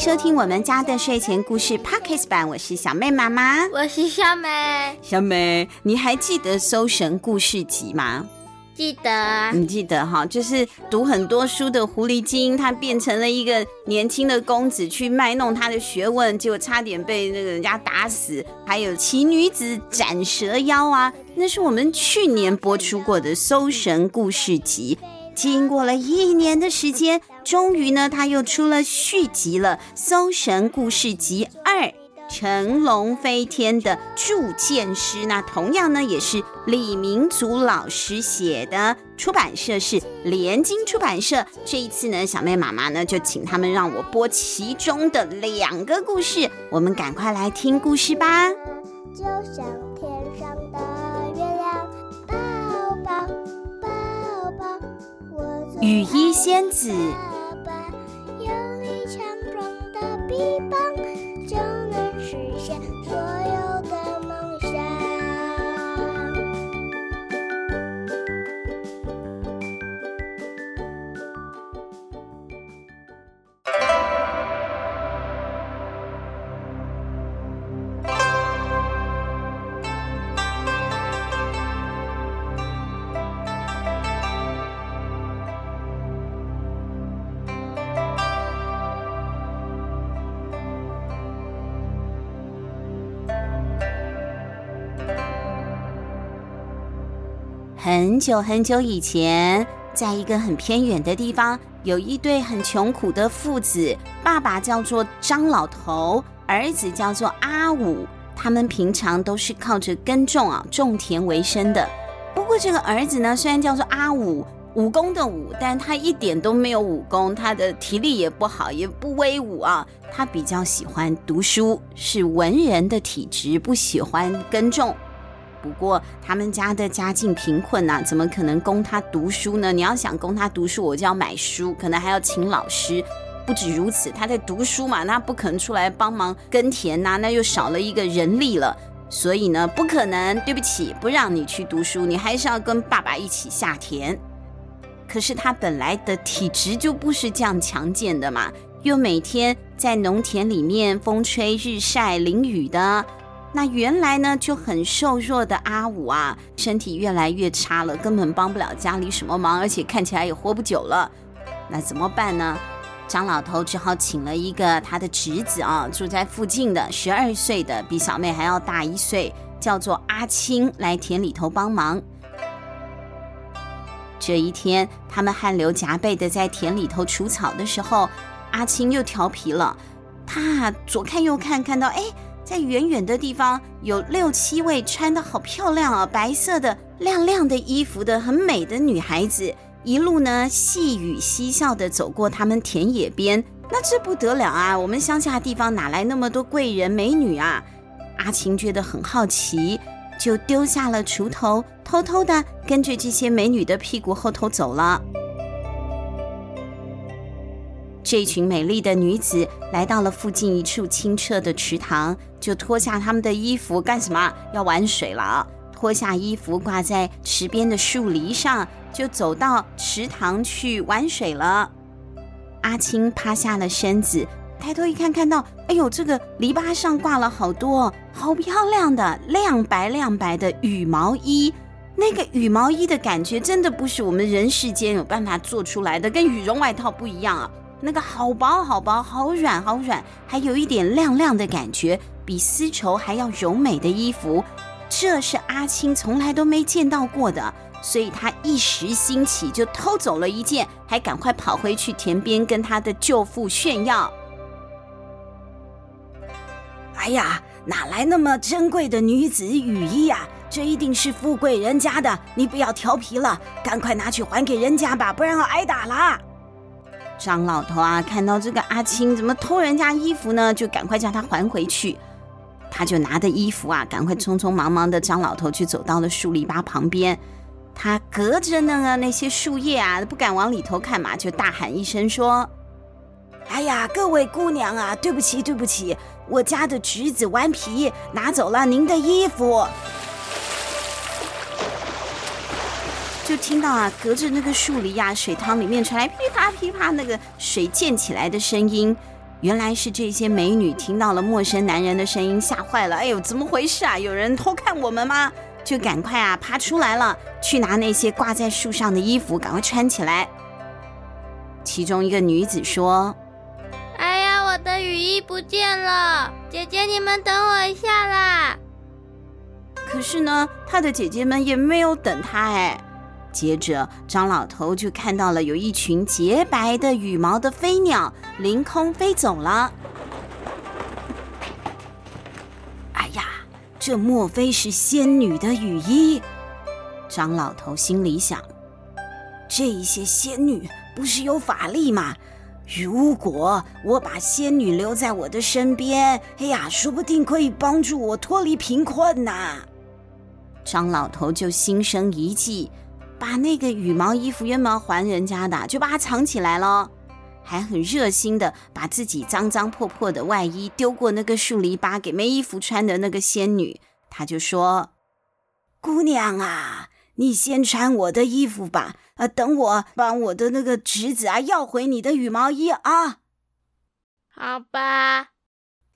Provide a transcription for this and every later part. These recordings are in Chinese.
收听我们家的睡前故事 Podcast 版，我是小妹妈妈，我是小美。小美，你还记得《搜神故事集》吗？记得。你记得哈，就是读很多书的狐狸精，她变成了一个年轻的公子，去卖弄她的学问，结果差点被那个人家打死。还有奇女子斩蛇妖啊，那是我们去年播出过的《搜神故事集》。经过了一年的时间，终于呢，他又出了续集了，《搜神故事集二：乘龙飞天》的铸剑师。那同样呢，也是李明祖老师写的，出版社是联经出版社。这一次呢，小妹妈妈呢就请他们让我播其中的两个故事，我们赶快来听故事吧。就像天上的月亮，宝宝。雨衣仙子。久很久以前，在一个很偏远的地方，有一对很穷苦的父子。爸爸叫做张老头，儿子叫做阿武。他们平常都是靠着耕种啊，种田为生的。不过这个儿子呢，虽然叫做阿武，武功的武，但他一点都没有武功，他的体力也不好，也不威武啊。他比较喜欢读书，是文人的体质，不喜欢耕种。不过他们家的家境贫困呐、啊，怎么可能供他读书呢？你要想供他读书，我就要买书，可能还要请老师。不止如此，他在读书嘛，那不可能出来帮忙耕田呐、那又少了一个人力了。所以呢，不可能，对不起，不让你去读书，你还是要跟爸爸一起下田。可是他本来的体质就不是这样强健的嘛，又每天在农田里面风吹日晒淋雨的。那原来呢就很瘦弱的阿武啊，身体越来越差了，根本帮不了家里什么忙，而且看起来也活不久了。那怎么办呢？张老头只好请了一个他的侄子啊，住在附近的十二岁的，比小妹还要大一岁，叫做阿青来田里头帮忙。这一天，他们汗流浃背的在田里头除草的时候，阿青又调皮了，他左看右看，看到哎。在远远的地方，有六七位穿得好漂亮啊，白色的亮亮的衣服的很美的女孩子，一路呢细语嬉笑的走过他们田野边。那这不得了啊！我们乡下地方哪来那么多贵人美女啊？阿青觉得很好奇，就丢下了锄头，偷偷的跟着这些美女的屁股后头走了。这群美丽的女子来到了附近一处清澈的池塘，就脱下他们的衣服干什么？要玩水了。脱下衣服挂在池边的树篱上，就走到池塘去玩水了。阿青趴下了身子，抬头一看，看到，哎呦，这个篱笆上挂了好多好漂亮的亮白亮白的羽毛衣。那个羽毛衣的感觉，真的不是我们人世间有办法做出来的，跟羽绒外套不一样啊。那个好薄好薄，好软好软，还有一点亮亮的感觉，比丝绸还要柔美的衣服，这是阿青从来都没见到过的，所以他一时兴起就偷走了一件，还赶快跑回去田边跟他的舅父炫耀。哎呀，哪来那么珍贵的女子雨衣呀？这一定是富贵人家的，你不要调皮了，赶快拿去还给人家吧，不然要挨打了。张老头啊，看到这个阿青怎么偷人家衣服呢？就赶快叫他还回去。他就拿着衣服啊，赶快匆匆忙忙的。张老头去走到了树篱笆旁边，他隔着那个那些树叶啊，不敢往里头看嘛，就大喊一声说：“哎呀，各位姑娘啊，对不起，对不起，我家的橘子顽皮拿走了您的衣服。”就听到啊，隔着那个树篱呀，水塘里面传来噼啪噼啪那个水溅起来的声音。原来是这些美女听到了陌生男人的声音，吓坏了。哎呦，怎么回事啊？有人偷看我们吗？就赶快啊，爬出来了，去拿那些挂在树上的衣服，赶快穿起来。其中一个女子说：“哎呀，我的雨衣不见了！姐姐，你们等我一下啦。”可是呢，她的姐姐们也没有等她哎。接着，张老头就看到了有一群洁白的羽毛的飞鸟凌空飞走了。哎呀，这莫非是仙女的雨衣？张老头心里想：这一些仙女不是有法力吗？如果我把仙女留在我的身边，哎呀，说不定可以帮助我脱离贫困呐。张老头就心生一计。把那个羽毛衣服原本还人家的，就把它藏起来了，还很热心的把自己脏脏破破的外衣丢过那个树篱笆给没衣服穿的那个仙女。他就说：“姑娘啊，你先穿我的衣服吧，啊，等我帮我的那个侄子啊要回你的羽毛衣啊。”好吧，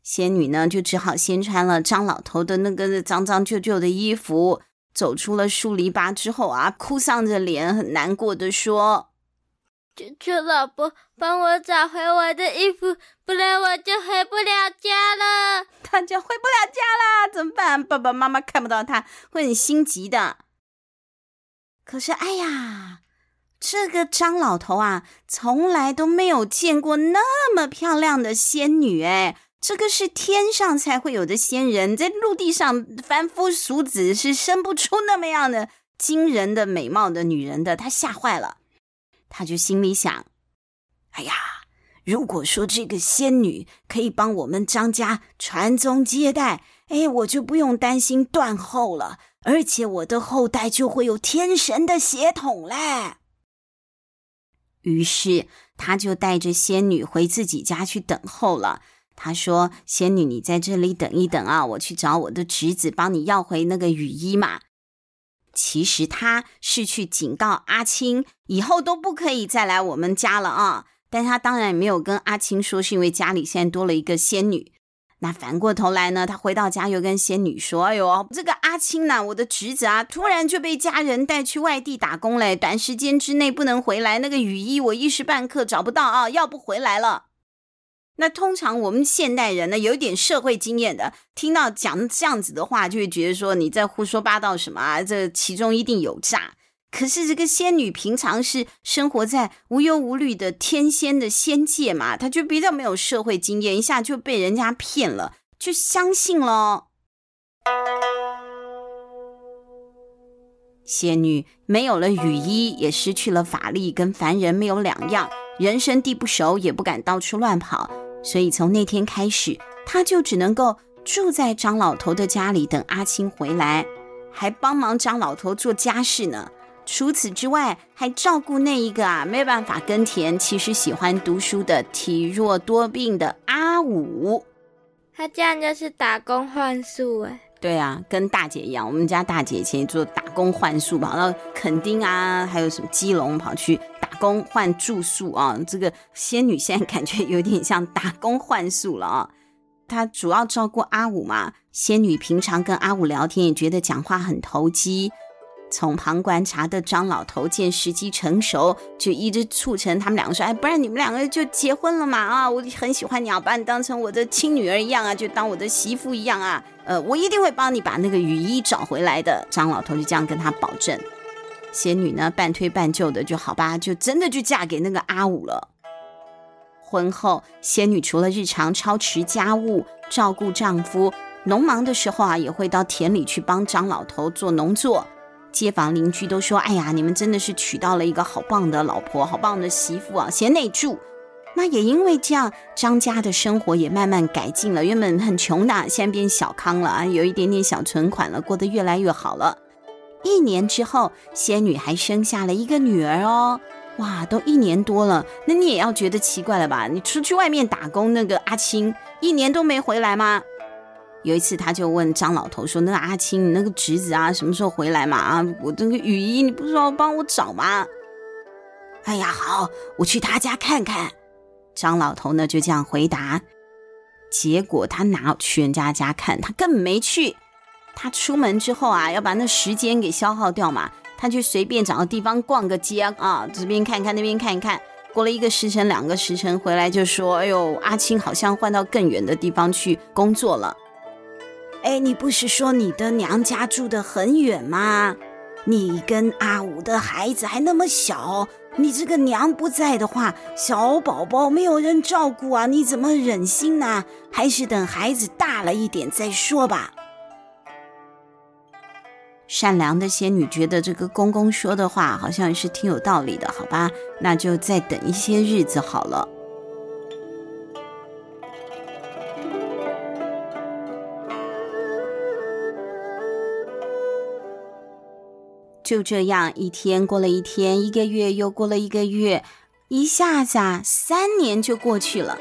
仙女呢就只好先穿了张老头的那个脏脏旧旧的衣服。走出了树篱笆之后啊，哭丧着脸，很难过的说：“求求老婆帮我找回我的衣服，不然我就回不了家了。”他就回不了家了，怎么办？爸爸妈妈看不到他，会很心急的。可是，哎呀，这个张老头啊，从来都没有见过那么漂亮的仙女哎。这个是天上才会有的仙人，在陆地上凡夫俗子是生不出那么样的惊人的美貌的女人的。他吓坏了，他就心里想：哎呀，如果说这个仙女可以帮我们张家传宗接代，哎，我就不用担心断后了，而且我的后代就会有天神的血统嘞。于是他就带着仙女回自己家去等候了。他说：“仙女，你在这里等一等啊，我去找我的侄子，帮你要回那个雨衣嘛。”其实他是去警告阿青，以后都不可以再来我们家了啊。但他当然也没有跟阿青说，是因为家里现在多了一个仙女。那反过头来呢，他回到家又跟仙女说：“哎呦，这个阿青呢，我的侄子啊，突然就被家人带去外地打工嘞，短时间之内不能回来。那个雨衣我一时半刻找不到啊，要不回来了。”那通常我们现代人呢，有一点社会经验的，听到讲这样子的话，就会觉得说你在胡说八道什么啊？这其中一定有诈。可是这个仙女平常是生活在无忧无虑的天仙的仙界嘛，她就比较没有社会经验，一下就被人家骗了，就相信了。仙女没有了雨衣，也失去了法力，跟凡人没有两样，人生地不熟，也不敢到处乱跑。所以从那天开始，他就只能够住在张老头的家里，等阿青回来，还帮忙张老头做家事呢。除此之外，还照顾那一个啊没办法耕田，其实喜欢读书的体弱多病的阿武。他这样就是打工换宿哎。对啊，跟大姐一样，我们家大姐以前也做打工换宿，跑到垦丁啊，还有什么基隆跑去。工换住宿啊，这个仙女现在感觉有点像打工换宿了啊。她主要照顾阿五嘛，仙女平常跟阿五聊天也觉得讲话很投机。从旁观察的张老头见时机成熟，就一直促成他们两个说：“哎，不然你们两个就结婚了嘛？啊，我很喜欢你，要把你当成我的亲女儿一样啊，就当我的媳妇一样啊。呃，我一定会帮你把那个雨衣找回来的。”张老头就这样跟他保证。仙女呢，半推半就的就好吧，就真的就嫁给那个阿五了。婚后，仙女除了日常操持家务、照顾丈夫，农忙的时候啊，也会到田里去帮张老头做农作。街坊邻居都说：“哎呀，你们真的是娶到了一个好棒的老婆，好棒的媳妇啊，贤内助。”那也因为这样，张家的生活也慢慢改进了。原本很穷的，现在变小康了啊，有一点点小存款了，过得越来越好了。一年之后，仙女还生下了一个女儿哦！哇，都一年多了，那你也要觉得奇怪了吧？你出去外面打工那个阿青，一年都没回来吗？有一次，他就问张老头说：“那个阿青，你那个侄子啊，什么时候回来嘛？啊，我这个雨衣，你不是要帮我找吗？”哎呀，好，我去他家看看。张老头呢就这样回答。结果他拿去人家家看，他根本没去。他出门之后啊，要把那时间给消耗掉嘛，他就随便找个地方逛个街啊，这边看看，那边看一看。过了一个时辰，两个时辰，回来就说：“哎呦，阿青好像换到更远的地方去工作了。”哎，你不是说你的娘家住得很远吗？你跟阿五的孩子还那么小，你这个娘不在的话，小宝宝没有人照顾啊，你怎么忍心呢？还是等孩子大了一点再说吧。善良的仙女觉得这个公公说的话好像是挺有道理的，好吧，那就再等一些日子好了。就这样，一天过了一天，一个月又过了一个月，一下子啊，三年就过去了。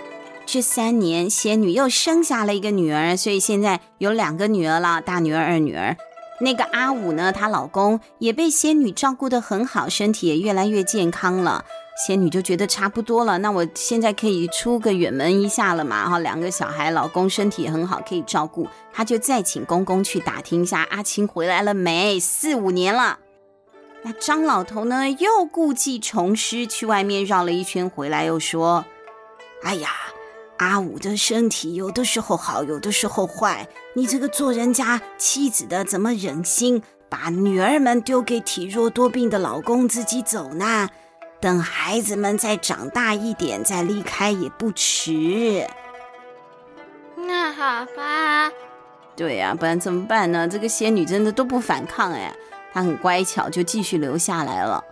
这三年，仙女又生下了一个女儿，所以现在有两个女儿了，大女儿、二女儿。那个阿五呢，她老公也被仙女照顾得很好，身体也越来越健康了。仙女就觉得差不多了，那我现在可以出个远门一下了嘛。哈，两个小孩，老公身体很好，可以照顾。她就再请公公去打听一下阿青回来了没，四五年了。那张老头呢，又故技重施，去外面绕了一圈回来，又说：“哎呀，阿五的身体有的时候好，有的时候坏。你这个做人家妻子的，怎么忍心把女儿们丢给体弱多病的老公自己走呢？等孩子们再长大一点，再离开也不迟。”那好吧。对呀，不然怎么办呢？这个仙女真的都不反抗哎。她很乖巧，就继续留下来了。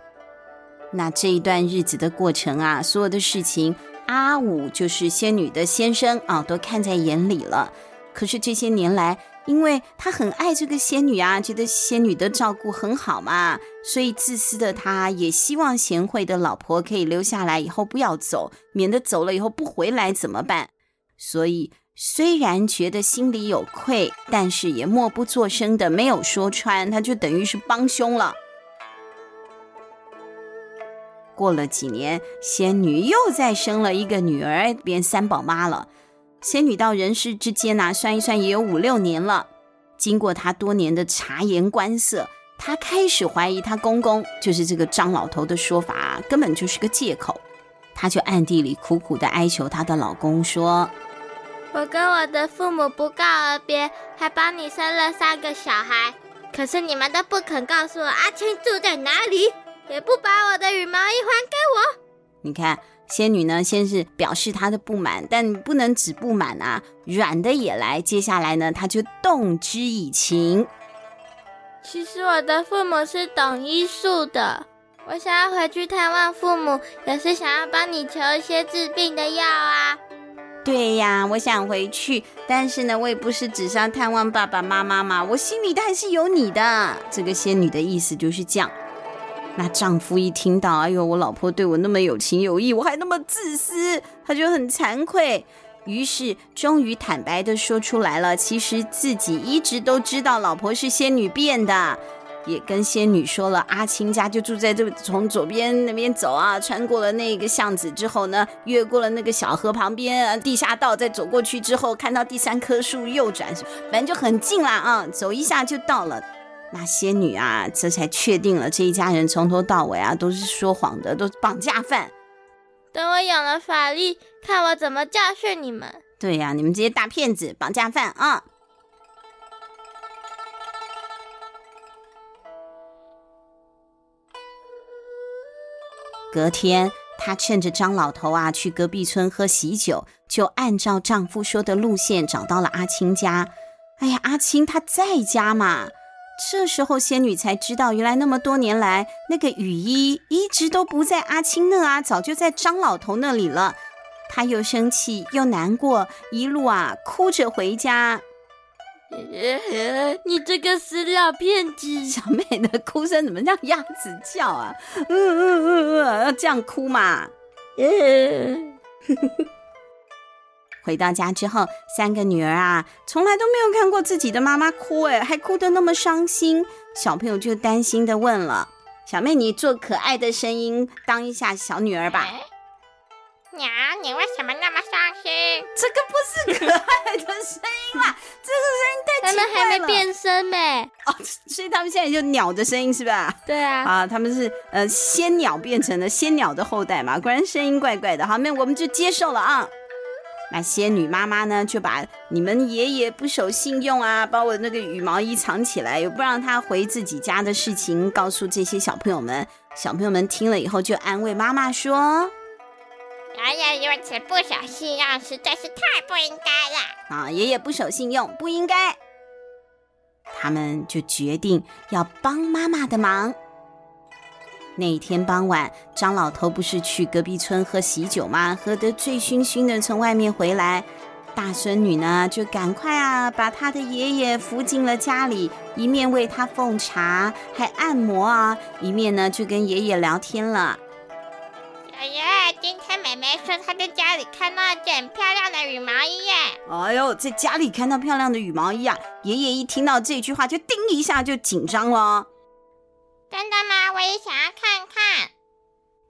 那这一段日子的过程啊，所有的事情，阿五就是仙女的先生啊，都看在眼里了。可是这些年来，因为他很爱这个仙女啊，觉得仙女的照顾很好嘛，所以自私的他也希望贤惠的老婆可以留下来，以后不要走，免得走了以后不回来怎么办？所以。虽然觉得心里有愧，但是也默不作声的没有说穿，他就等于是帮凶了。过了几年，仙女又再生了一个女儿，变三宝妈了。仙女到人世之间呢，算一算也有五六年了。经过她多年的察言观色，她开始怀疑她公公就是这个张老头的说法根本就是个借口。她就暗地里苦苦的哀求她的老公说。我跟我的父母不告而别，还帮你生了三个小孩，可是你们都不肯告诉我阿青住在哪里，也不把我的羽毛衣还给我。你看，仙女呢，先是表示她的不满，但不能只不满啊，软的也来。接下来呢，她就动之以情。其实我的父母是懂医术的，我想要回去探望父母，也是想要帮你求一些治病的药啊。对呀，我想回去，但是呢，我也不是只想探望爸爸妈妈嘛，我心里还是有你的。这个仙女的意思就是这样。那丈夫一听到，哎呦，我老婆对我那么有情有义，我还那么自私，他就很惭愧，于是终于坦白的说出来了，其实自己一直都知道老婆是仙女变的。也跟仙女说了，阿青家就住在这，从左边那边走啊，穿过了那个巷子之后呢，越过了那个小河旁边地下道，再走过去之后，看到第三棵树，右转，反正就很近了啊，走一下就到了。那仙女啊，这才确定了这一家人从头到尾啊都是说谎的，都是绑架犯。等我有了法力，看我怎么教训你们。对呀、啊，你们这些大骗子、绑架犯啊！隔天，她趁着张老头啊去隔壁村喝喜酒，就按照丈夫说的路线找到了阿青家。哎呀，阿青她在家嘛？这时候仙女才知道，原来那么多年来，那个雨衣一直都不在阿青那啊，早就在张老头那里了。她又生气又难过，一路啊哭着回家。你这个死老骗子！小妹的哭声怎么像鸭子叫啊？嗯嗯嗯嗯，要这样哭嘛？嗯。回到家之后，三个女儿啊，从来都没有看过自己的妈妈哭，哎，还哭得那么伤心。小朋友就担心的问了：“小妹，你做可爱的声音，当一下小女儿吧。”娘，你为什么那么伤心？这个不是可爱的声音啦，这个声音太奇怪了。他们还没变声没？哦，所以他们现在就鸟的声音是吧？对啊。啊，他们是呃仙鸟变成了仙鸟的后代嘛，果然声音怪怪的。好，那我们就接受了啊。那仙女妈妈呢，就把你们爷爷不守信用啊，把我那个羽毛衣藏起来，又不让他回自己家的事情告诉这些小朋友们。小朋友们听了以后，就安慰妈妈说。爷爷如此不守信用，实在是太不应该了。啊，爷爷不守信用，不应该。他们就决定要帮妈妈的忙。那一天傍晚，张老头不是去隔壁村喝喜酒吗？喝得醉醺醺的，从外面回来，大孙女呢就赶快啊，把他的爷爷扶进了家里，一面为他奉茶，还按摩啊，一面呢就跟爷爷聊天了。爷爷，今天妹妹说她在家里看到一件漂亮的羽毛衣耶。哎呦，在家里看到漂亮的羽毛衣啊！爷爷一听到这句话，就叮一下就紧张了。真的吗？我也想要看看。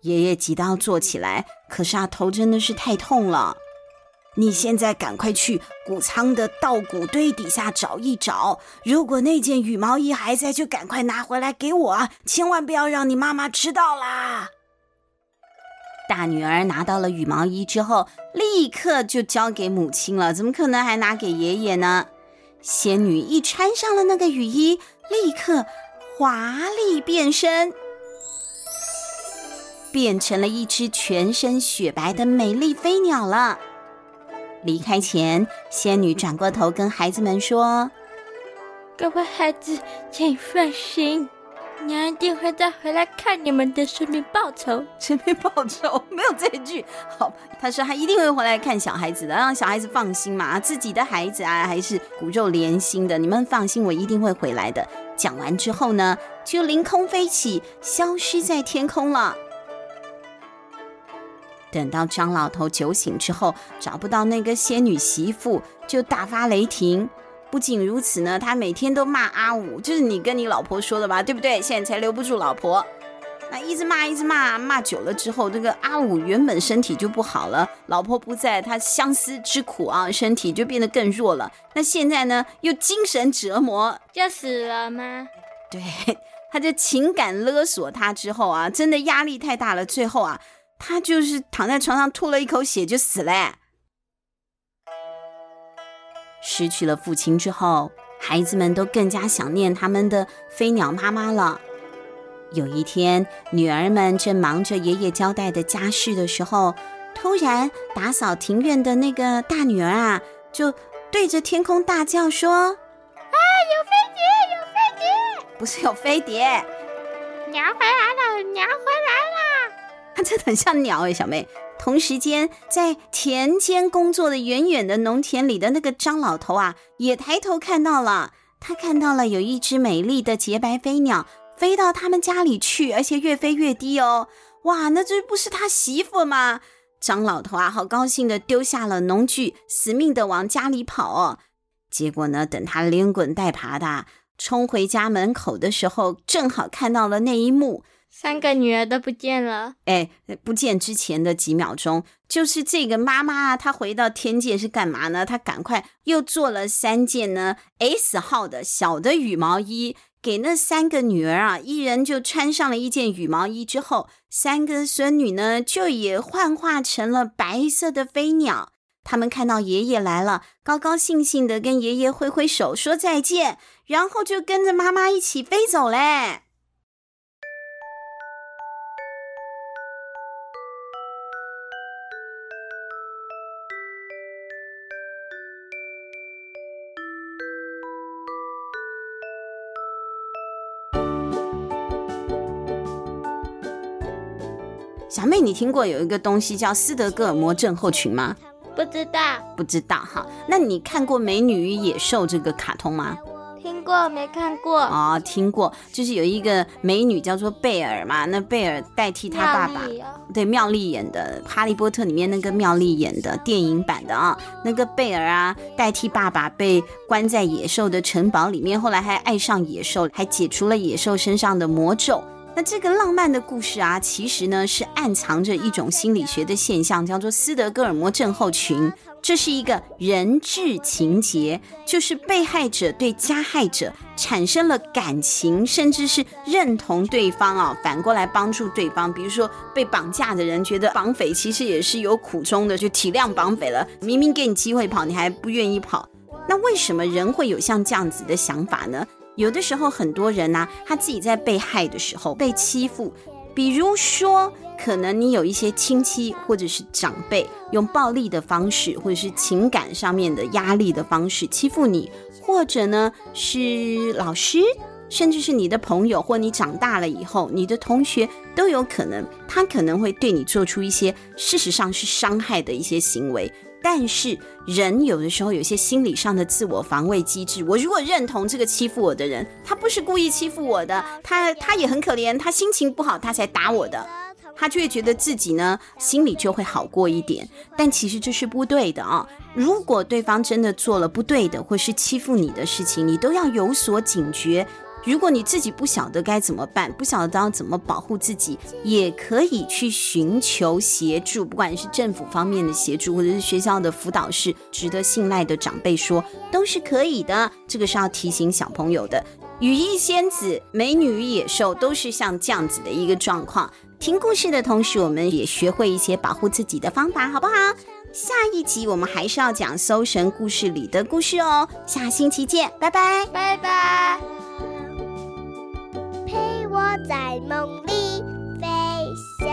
爷爷急得要坐起来，可是啊，头真的是太痛了。你现在赶快去谷仓的稻谷堆底下找一找，如果那件羽毛衣还在，就赶快拿回来给我！千万不要让你妈妈知道啦。大女儿拿到了羽毛衣之后，立刻就交给母亲了。怎么可能还拿给爷爷呢？仙女一穿上了那个雨衣，立刻华丽变身，变成了一只全身雪白的美丽飞鸟了。离开前，仙女转过头跟孩子们说：“各位孩子，请放心。”娘一定会再回来看你们的，顺便报仇。顺便报仇，没有这一句。好，他说他一定会回来看小孩子的，让小孩子放心嘛。自己的孩子啊，还是骨肉连心的，你们放心，我一定会回来的。讲完之后呢，就凌空飞起，消失在天空了。等到张老头酒醒之后，找不到那个仙女媳妇，就大发雷霆。不仅如此呢，他每天都骂阿五，就是你跟你老婆说的吧，对不对？现在才留不住老婆，那一直骂，一直骂，骂久了之后，这个阿五原本身体就不好了，老婆不在，他相思之苦啊，身体就变得更弱了。那现在呢，又精神折磨，就死了吗？对，他就情感勒索他之后啊，真的压力太大了，最后啊，他就是躺在床上吐了一口血就死了。失去了父亲之后，孩子们都更加想念他们的飞鸟妈妈了。有一天，女儿们正忙着爷爷交代的家事的时候，突然打扫庭院的那个大女儿啊，就对着天空大叫说：“啊，有飞碟，有飞碟！不是有飞碟，娘回来了，娘回来了！”它真的很像鸟哎，小妹。同时间，在田间工作的远远的农田里的那个张老头啊，也抬头看到了。他看到了有一只美丽的洁白飞鸟飞到他们家里去，而且越飞越低哦。哇，那这不是他媳妇吗？张老头啊，好高兴的丢下了农具，死命的往家里跑哦。结果呢，等他连滚带爬的冲回家门口的时候，正好看到了那一幕。三个女儿都不见了，哎，不见之前的几秒钟，就是这个妈妈啊，她回到天界是干嘛呢？她赶快又做了三件呢 S 号的小的羽毛衣，给那三个女儿啊，一人就穿上了一件羽毛衣之后，三个孙女呢就也幻化成了白色的飞鸟。他们看到爷爷来了，高高兴兴的跟爷爷挥挥手说再见，然后就跟着妈妈一起飞走嘞。小妹，你听过有一个东西叫斯德哥尔摩症候群吗？不知道，不知道哈。那你看过《美女与野兽》这个卡通吗？听过，没看过。哦，听过，就是有一个美女叫做贝尔嘛。那贝尔代替她爸爸，哦、对，妙丽演的《哈利波特》里面那个妙丽演的电影版的啊。那个贝尔啊，代替爸爸被关在野兽的城堡里面，后来还爱上野兽，还解除了野兽身上的魔咒。那这个浪漫的故事啊，其实呢是暗藏着一种心理学的现象，叫做斯德哥尔摩症候群。这是一个人质情节，就是被害者对加害者产生了感情，甚至是认同对方啊，反过来帮助对方。比如说被绑架的人觉得绑匪其实也是有苦衷的，就体谅绑匪了。明明给你机会跑，你还不愿意跑。那为什么人会有像这样子的想法呢？有的时候很多人呢、他自己在被害的时候被欺负，比如说。可能你有一些亲戚或者是长辈用暴力的方式，或者是情感上面的压力的方式欺负你，或者呢是老师，甚至是你的朋友，或你长大了以后你的同学都有可能，他可能会对你做出一些事实上是伤害的一些行为。但是人有的时候有些心理上的自我防卫机制，我如果认同这个欺负我的人，他不是故意欺负我的，他他也很可怜，他心情不好他才打我的。他就会觉得自己呢，心里就会好过一点，但其实这是不对的啊！如果对方真的做了不对的或是欺负你的事情，你都要有所警觉。如果你自己不晓得该怎么办，不晓得要怎么保护自己，也可以去寻求协助，不管是政府方面的协助，或者是学校的辅导室，值得信赖的长辈说，都是可以的。这个是要提醒小朋友的。羽翼仙子、美女与野兽都是像这样子的一个状况。听故事的同时，我们也学会一些保护自己的方法，好不好？下一集我们还是要讲《搜神故事》里的故事哦。下星期见，拜拜，拜拜。在梦里飞翔。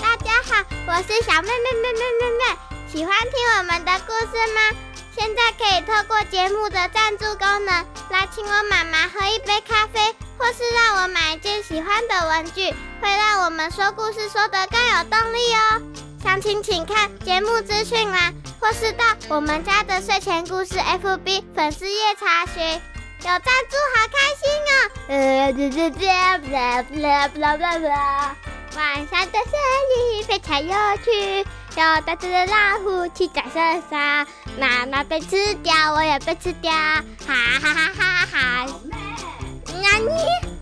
大家好我是小妹妹妹妹妹妹，喜欢听我们的故事吗？现在可以透过节目的赞助功能来请我妈妈喝一杯咖啡，或是让我买一件喜欢的文具，会让我们说故事说得更有动力哦。详情请看节目资讯栏，或是到我们家的睡前故事 FB 粉丝页查询。有赞助好开心哦！呃，这这这，啦啦啦啦啦。晚上的森林非常有趣，有大只的老虎骑在身上，妈妈被吃掉，我也被吃掉，哈哈哈哈哈哈！那你？